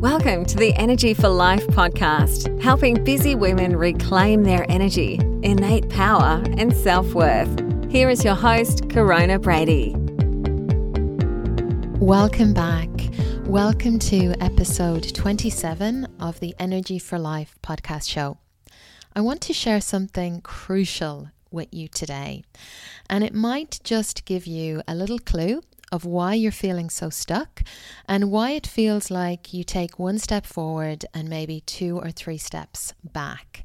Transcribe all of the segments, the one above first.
Welcome to the Energy for Life podcast, helping busy women reclaim their energy, innate power, and self worth. Here is your host, Corona Brady. Welcome back. Welcome to episode 27 of the Energy for Life podcast show. I want to share something crucial with you today, and it might just give you a little clue of why you're feeling so stuck and why it feels like you take one step forward and maybe two or three steps back.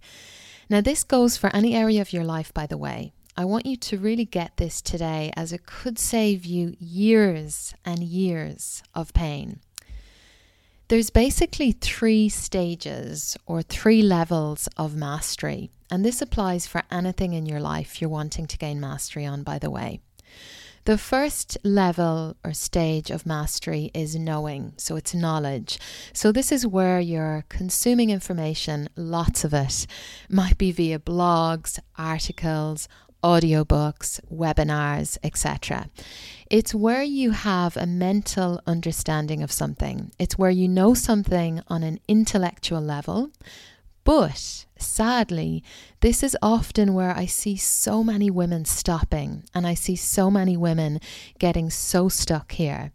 Now, this goes for any area of your life, by the way. I want you to really get this today as it could save you years and years of pain. There's basically three stages or three levels of mastery, and this applies for anything in your life you're wanting to gain mastery on, by the way. The first level or stage of mastery is knowing, so it's knowledge. So, this is where you're consuming information, lots of it, might be via blogs, articles, audiobooks, webinars, etc. It's where you have a mental understanding of something, it's where you know something on an intellectual level but sadly, this is often where I see so many women stopping and I see so many women getting so stuck here.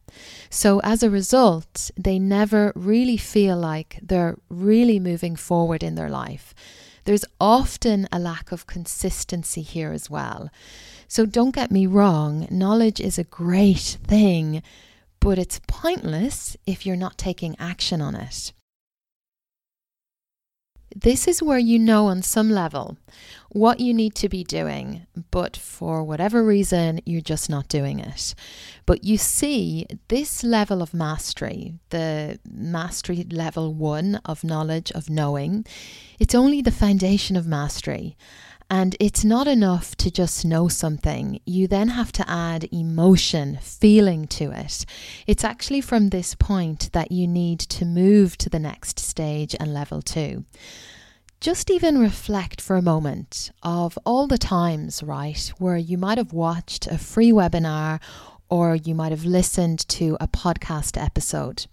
So, as a result, they never really feel like they're really moving forward in their life. There's often a lack of consistency here as well. So, don't get me wrong, knowledge is a great thing, but it's pointless if you're not taking action on it. This is where you know on some level what you need to be doing, but for whatever reason, you're just not doing it. But you see, this level of mastery, the mastery level one of knowledge, of knowing, it's only the foundation of mastery. And it's not enough to just know something. You then have to add emotion, feeling to it. It's actually from this point that you need to move to the next stage and level two. Just even reflect for a moment of all the times, right, where you might have watched a free webinar or you might have listened to a podcast episode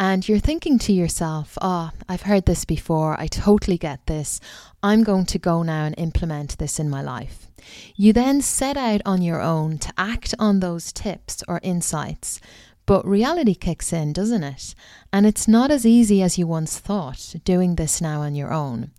and you're thinking to yourself, oh, I've heard this before, I totally get this, I'm going to go now and implement this in my life. You then set out on your own to act on those tips or insights, but reality kicks in, doesn't it? And it's not as easy as you once thought doing this now on your own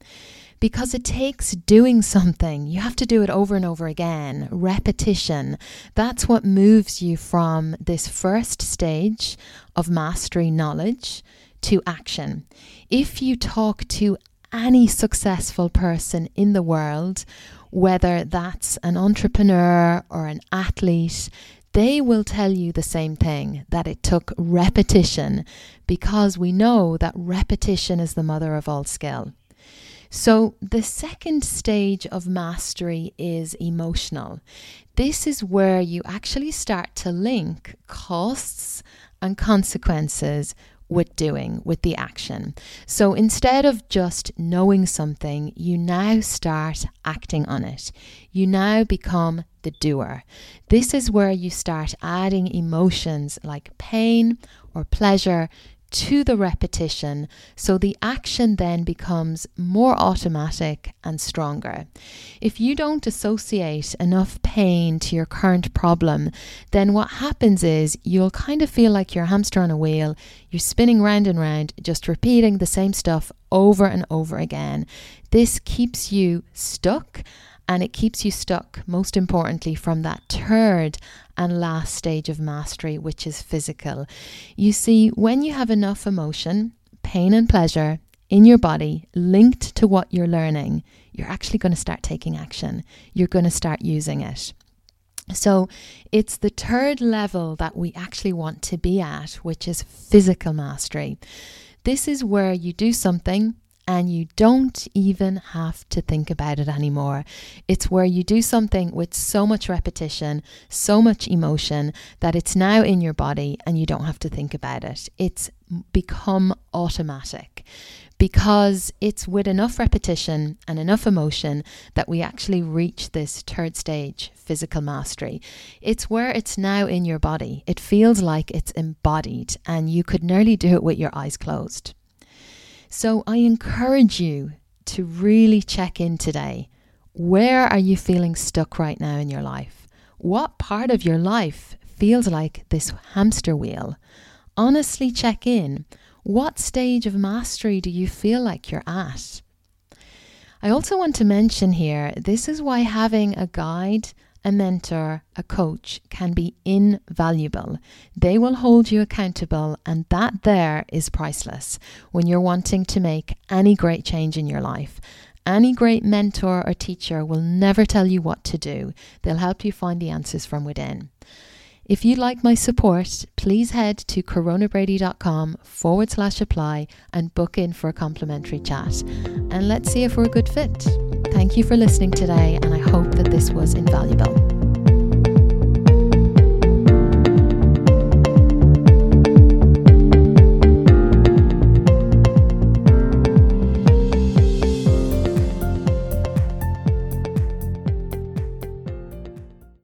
because it takes doing something. You have to do it over and over again, repetition. That's what moves you from this first stage of mastery knowledge to action. If you talk to any successful person in the world, whether that's an entrepreneur or an athlete, they will tell you the same thing that it took repetition because we know that repetition is the mother of all skill. So, the second stage of mastery is emotional. This is where you actually start to link costs and consequences with doing, with the action. So instead of just knowing something, you now start acting on it. You now become the doer. This is where you start adding emotions like pain or pleasure to the repetition so the action then becomes more automatic and stronger. If you don't associate enough pain to your current problem, then what happens is you'll kind of feel like you're a hamster on a wheel, you're spinning round and round, just repeating the same stuff over and over again. This keeps you stuck and it keeps you stuck, most importantly, from that third and last stage of mastery, which is physical. You see, when you have enough emotion, pain, and pleasure in your body linked to what you're learning, you're actually going to start taking action. You're going to start using it. So it's the third level that we actually want to be at, which is physical mastery. This is where you do something and you don't even have to think about it anymore. It's where you do something with so much repetition, so much emotion that it's now in your body and you don't have to think about it. It's become automatic because it's with enough repetition and enough emotion that we actually reach this third stage, physical mastery. It's where it's now in your body. It feels like it's embodied, and you could nearly do it with your eyes closed. So I encourage you to really check in today. Where are you feeling stuck right now in your life? What part of your life feels like this hamster wheel? Honestly check in what stage of mastery do you feel like you're at? I also want to mention here this is why having a guide, a mentor, a coach can be invaluable. They will hold you accountable, and that there is priceless when you're wanting to make any great change in your life. Any great mentor or teacher will never tell you what to do, they'll help you find the answers from within. If you'd like my support, please head to coronabrady.com forward slash apply and book in for a complimentary chat. And let's see if we're a good fit. Thank you for listening today, and I hope that this was invaluable.